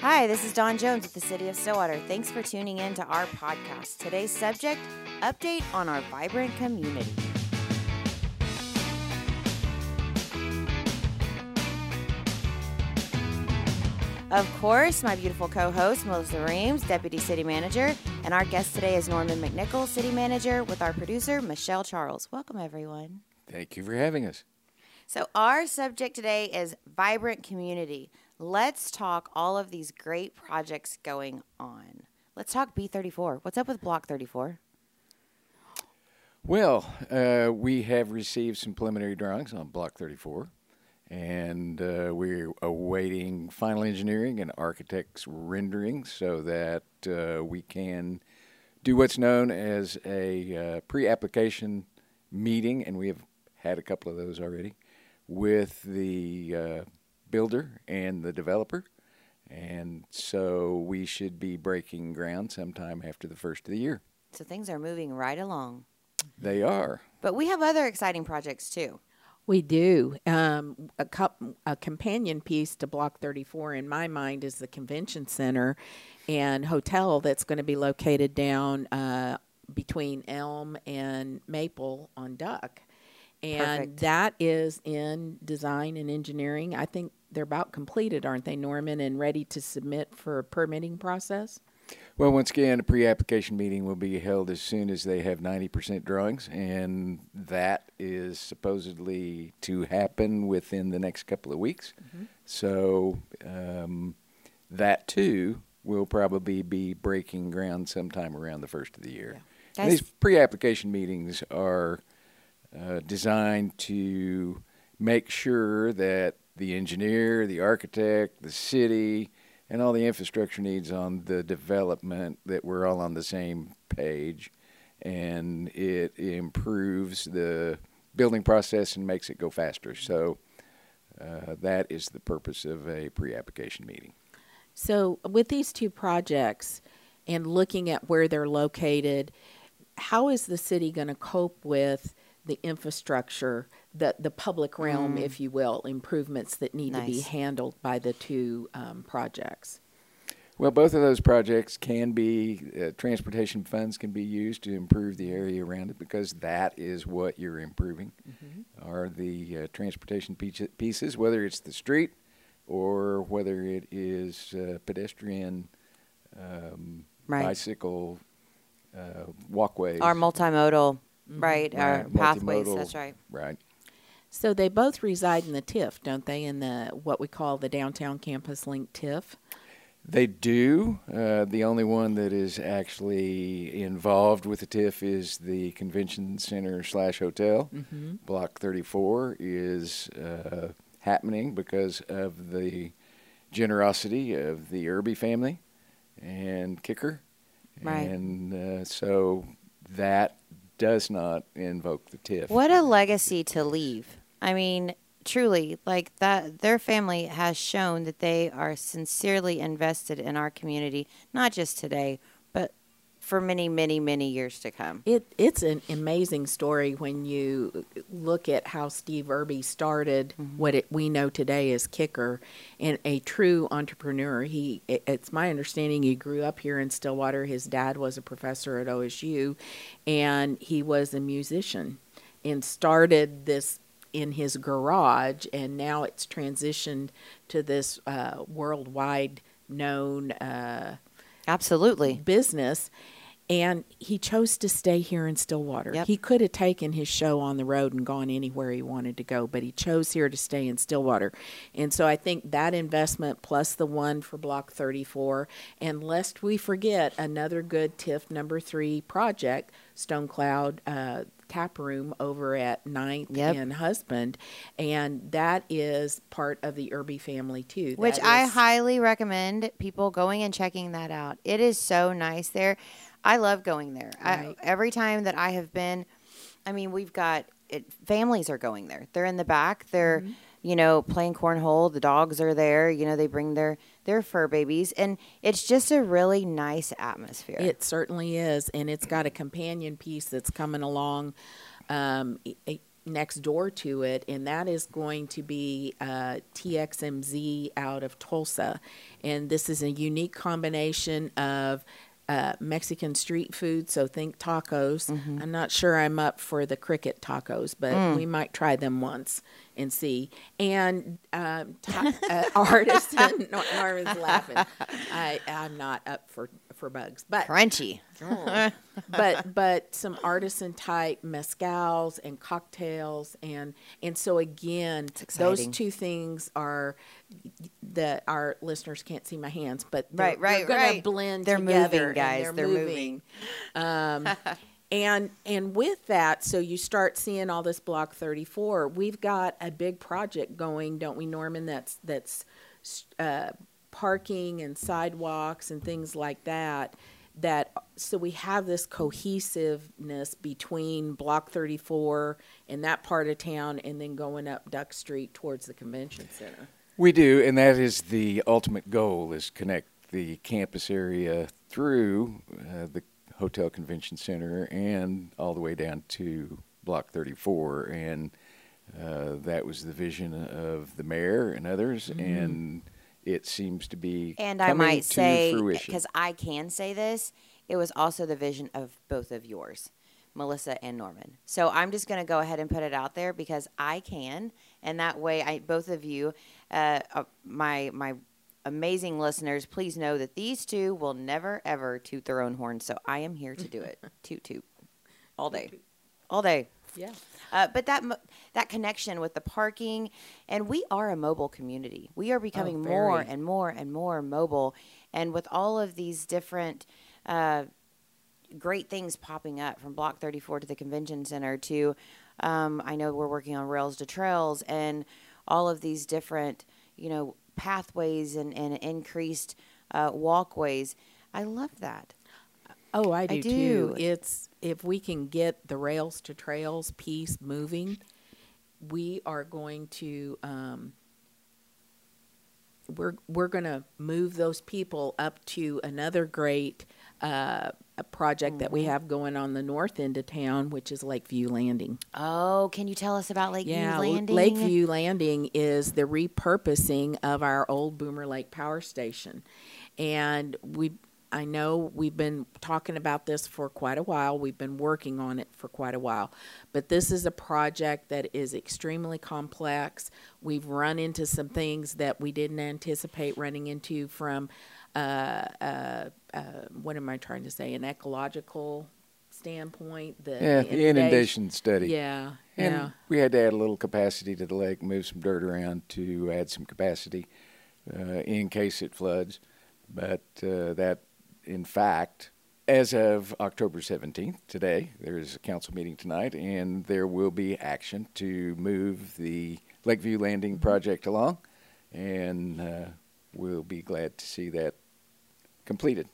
Hi, this is Don Jones with the City of Stillwater. Thanks for tuning in to our podcast. Today's subject update on our vibrant community. Of course, my beautiful co host, Melissa Reames, Deputy City Manager, and our guest today is Norman McNickle, City Manager, with our producer, Michelle Charles. Welcome, everyone. Thank you for having us. So, our subject today is vibrant community. Let's talk all of these great projects going on. Let's talk B34. What's up with Block 34? Well, uh, we have received some preliminary drawings on Block 34, and uh, we're awaiting final engineering and architect's rendering so that uh, we can do what's known as a uh, pre application meeting, and we have had a couple of those already with the uh, builder and the developer. And so we should be breaking ground sometime after the first of the year. So, things are moving right along. They are. But we have other exciting projects too. We do. Um, a, co- a companion piece to Block 34 in my mind is the convention center and hotel that's going to be located down uh, between Elm and Maple on Duck. And Perfect. that is in design and engineering. I think they're about completed, aren't they, Norman, and ready to submit for a permitting process? Well, once again, a pre-application meeting will be held as soon as they have 90% drawings, and that is supposedly to happen within the next couple of weeks. So um, that too will probably be breaking ground sometime around the first of the year. Guys- These pre-application meetings are uh, designed to make sure that the engineer, the architect, the city, and all the infrastructure needs on the development that we're all on the same page, and it improves the building process and makes it go faster. So uh, that is the purpose of a pre-application meeting. So, with these two projects and looking at where they're located, how is the city going to cope with the infrastructure, the, the public realm, if you will, improvements that need to be handled by the two um, projects? Well, both of those projects can be, uh, transportation funds can be used to improve the area around it because that is what you're improving, are the uh, transportation pieces, whether it's the street or whether it is uh, pedestrian, um, Right. bicycle, uh, walkways. Our multimodal, right? Our Right, pathways. multimodal. That's right. Right. So, they both reside in the TIF, don't they? In the what we call the downtown campus link TIF. They do. Uh, the only one that is actually involved with the TIF is the convention center slash hotel. Mm-hmm. Block 34 is uh, happening because of the generosity of the Irby family and Kicker. Right. And uh, so that does not invoke the TIF. What a legacy to leave. I mean, truly, like that their family has shown that they are sincerely invested in our community, not just today, for many, many, many years to come. It it's an amazing story when you look at how Steve Irby started what it, we know today as Kicker, and a true entrepreneur. He it- it's my understanding he grew up here in Stillwater. His dad was a professor at OSU, and he was a musician, and started this in his garage, and now it's transitioned to this uh, worldwide known. Uh, Absolutely. business and he chose to stay here in Stillwater. Yep. He could have taken his show on the road and gone anywhere he wanted to go, but he chose here to stay in Stillwater. And so I think that investment plus the one for Block 34, and lest we forget another good TIF number three project, Stone Cloud uh, Tap Room over at Ninth Yep. and Husband, and that is part of the Irby family too. Which That I highly recommend people going and checking that out. It is so nice there. I love going there. I, every time that I have been, I mean, we've got it, families are going there. They're in the back. They're, Mm-hmm. you know, playing cornhole. The dogs are there. You know, they bring their their fur babies, and it's just a really nice atmosphere. It certainly is, and it's got a companion piece that's coming along. Um, next door to it, and that is going to be uh, TXMZ out of Tulsa. And this is a unique combination of uh, Mexican street food, so think tacos. I'm not sure I'm up for the cricket tacos, but we might try them once and see. And um, ta- uh, artisan, Nor- Norman's laughing. I, I'm not up for, for bugs, but Crunchy. but but some artisan type mezcals and cocktails and and so again those two things are that our listeners can't see my hands but Right, they're, right, they're right. blend They're together moving, guys. they're, They're moving, um, and and with that so you start seeing all this block 34 we've got a big project going don't we norman that's that's uh, parking and sidewalks and things like that that so we have this cohesiveness between block 34 and that part of town and then going up duck street towards the convention center We do, and that is the ultimate goal: is connect the campus area through uh, the hotel convention center and all the way down to Block 34. And uh, that was the vision of the mayor and others, and it seems to be And I coming might to say, fruition. because I can say this, it was also the vision of both of yours, Melissa and Norman. So I'm just going to go ahead and put it out there because I can, and that way, I both of you, uh, uh, my my amazing listeners, please know that these two will never ever toot their own horn. So I am here to do it, toot toot, all day, all day. Yeah Uh, but that that connection with the parking, and we are a mobile community. We are becoming more and more and more mobile, and with all of these different uh, great things popping up from Block 34 to the convention center to, um, I know we're working on Rails to Trails and all of these different, you know, pathways and, and increased uh, walkways. I love that. Oh i do, do. too it's if we can get the rails to trails piece moving we are going to um, we're we're going to move those people up to another great uh, project that we have going on the north end of town, which is Lakeview Landing. Oh, can you tell us about Lakeview yeah, Landing? Lakeview Landing is the repurposing of our old Boomer Lake Power Station, and we. I know we've been talking about this for quite a while. We've been working on it for quite a while. But this is a project that is extremely complex. We've run into some things that we didn't anticipate running into from, uh, uh, uh, what am I trying to say, an ecological standpoint. The yeah, the inundation study. Yeah, And yeah. we had to add a little capacity to the lake, move some dirt around to add some capacity uh, in case it floods. But uh, that, in fact, as of October 17th, today, there's a council meeting tonight, and there will be action to move the Lakeview Landing project along. And uh, we'll be glad to see that completed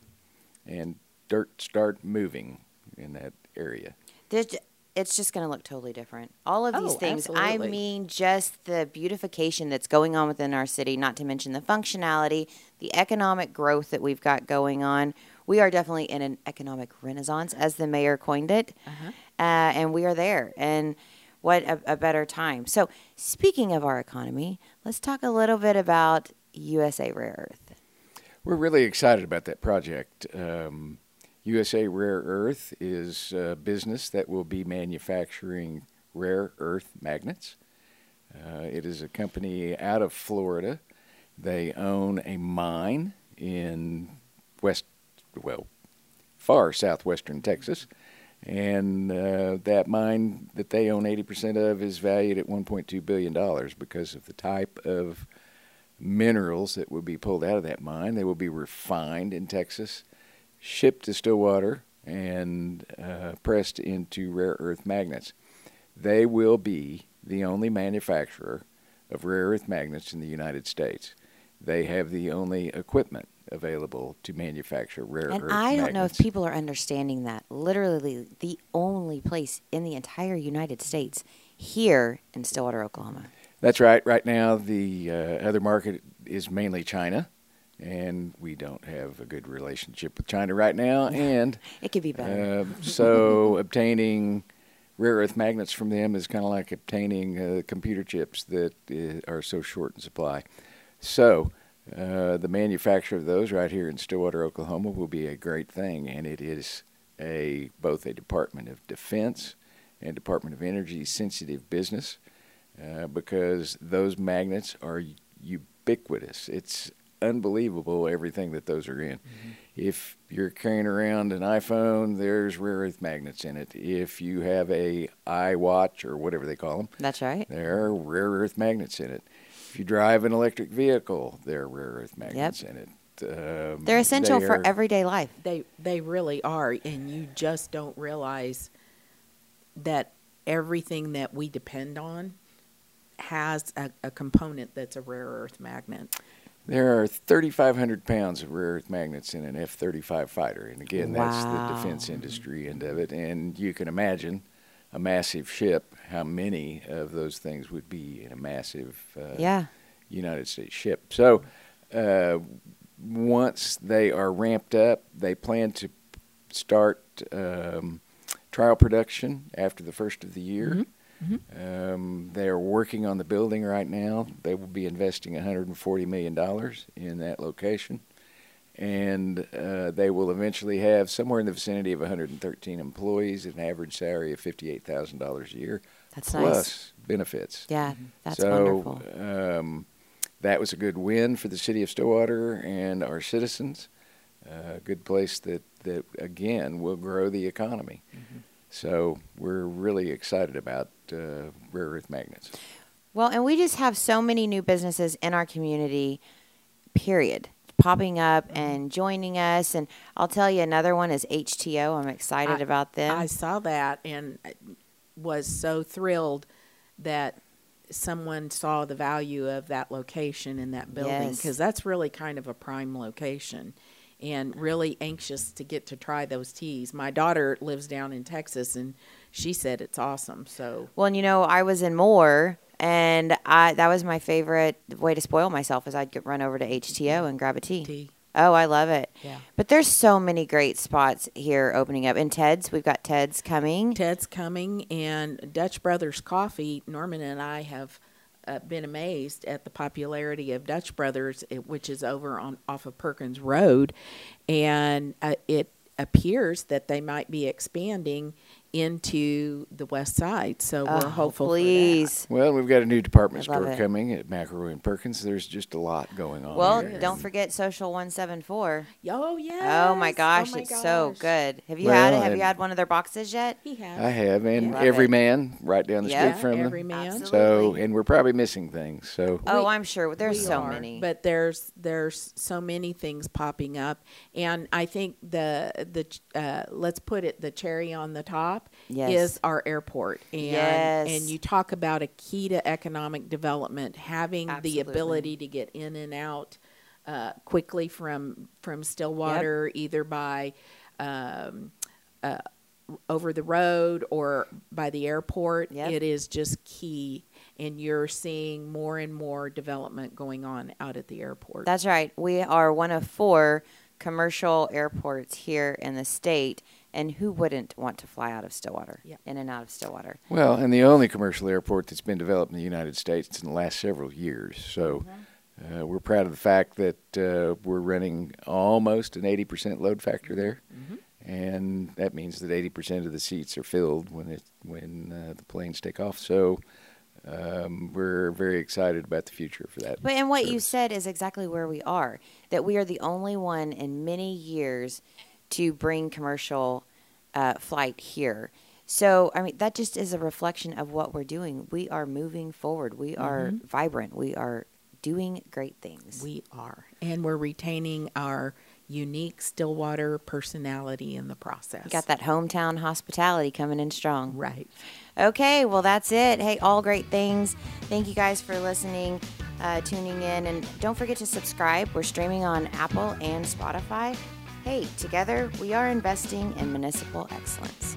and dirt start moving in that area. There's, it's just going to look totally different. All of these Oh, things. I mean, just the beautification that's going on within our city, not to mention the functionality, the economic growth that we've got going on. We are definitely in an economic renaissance, as the mayor coined it. Uh-huh. Uh, and we are there. And what a, a better time. So, speaking of our economy, let's talk a little bit about USA Rare Earth. We're really excited about that project. Um, USA Rare Earth is a business that will be manufacturing rare earth magnets. Uh, it is a company out of Florida. They own a mine in west, well, far southwestern Texas. And uh, that mine that they own 80% of is valued at $1.2 billion because of the type of minerals that will be pulled out of that mine. They will be refined in Texas, shipped to Stillwater, and uh, pressed into rare earth magnets. They will be the only manufacturer of rare earth magnets in the United States. They have the only equipment available to manufacture rare earth And earth I don't know if people are understanding that. Literally, the only place in the entire United States here in Stillwater, Oklahoma. That's right. Right now, the uh, other market is mainly China, and we don't have a good relationship with China right now. And It could be better. uh, so, obtaining rare earth magnets from them is kind of like obtaining uh, computer chips that uh, are so short in supply. So, uh, the manufacture of those right here in Stillwater, Oklahoma, will be a great thing, and it is a both a Department of Defense and Department of Energy sensitive business uh, because those magnets are ubiquitous. It's unbelievable everything that those are in. Mm-hmm. If you're carrying around an iPhone, there's rare earth magnets in it. If you have a iWatch or whatever they call them, that's right. There are rare earth magnets in it. If you drive an electric vehicle, there are rare earth magnets yep. in it. Um, They're essential they for are, everyday life. They they really are, and you just don't realize that everything that we depend on has a, a component that's a rare earth magnet. There are 3,500 pounds of rare earth magnets in an F 35 fighter. And again, wow. that's the defense industry end of it. And you can imagine a massive ship, how many of those things would be in a massive uh, yeah. United States ship. So uh, once they are ramped up, they plan to start um, trial production after the first of the year. Mm-hmm. Mm-hmm. Um, they are working on the building right now. They will be investing 140 million dollars in that location, and uh, they will eventually have somewhere in the vicinity of 113 employees, at an average salary of 58 thousand dollars a year, that's plus nice. benefits. Yeah, that's so, wonderful. Um, that was a good win for the city of Stillwater and our citizens. A uh, good place that, that again will grow the economy. Mm-hmm. So we're really excited about uh, rare earth magnets. Well, and we just have so many new businesses in our community, period, popping up Mm-hmm. and joining us. And I'll tell you another one is HTeaO. I'm excited I, about them. I saw that and was so thrilled that someone saw the value of that location in that building because Yes. that's really kind of a prime location and really anxious to get to try those teas. My daughter lives down in Texas and she said it's awesome. So well, and you know, I was in Moore. And I, that was my favorite way to spoil myself is I'd get, run over to HTeaO mm-hmm. and grab a tea. tea. Oh, I love it. Yeah. But there's so many great spots here opening up. And Ted's, we've got Ted's coming. Ted's coming and Dutch Brothers Coffee. Norman and I have uh, been amazed at the popularity of Dutch Brothers, eh, which is over on off of Perkins Road, and uh, it appears that they might be expanding into the west side. So we're Oh, hopeful. please. Well, we've got a new department I store it. coming at McElroy and Perkins. There's just a lot going on. Well, here. don't forget Social 174. Oh yeah. Oh my gosh, my it's so good. Have you Well, had it? Have you had one of their boxes yet? He has. I have, and Love every it. man right down the Yeah, street from every them. man. Absolutely. So, and we're probably missing things. So, Oh, We- I'm sure. There's so are, many. but there's there's so many things popping up, and I think the the uh, let's put it the cherry on the top Yes. is our airport, and Yes. and you talk about a key to economic development, having Absolutely. the ability to get in and out uh, quickly from from Stillwater, either by um, uh, over the road or by the airport. Yep. It is just key, and you're seeing more and more development going on out at the airport. That's right. We are one of four commercial airports here in the state. And who wouldn't want to fly out of Stillwater, Yep. in and out of Stillwater? well, and the only commercial airport that's been developed in the United States in the last several years. So, Mm-hmm. uh, we're proud of the fact that uh, we're running almost an 80% load factor there. Mm-hmm. And that means that 80% of the seats are filled when it when uh, the planes take off. So um, we're very excited about the future for that. But and what you said is exactly where we are. That we are the only one in many years to bring commercial uh, flight here. So I mean that just is a reflection of what we're doing. We are moving forward. We are vibrant. We are doing great things. we are, and we're retaining our unique Stillwater personality in the process. Got that hometown hospitality coming in strong. right. Okay, well, that's it. Hey, all great things. Thank you guys for listening, uh, tuning in, and don't forget to subscribe. We're streaming on Apple and Spotify. Hey, together we are investing in municipal excellence.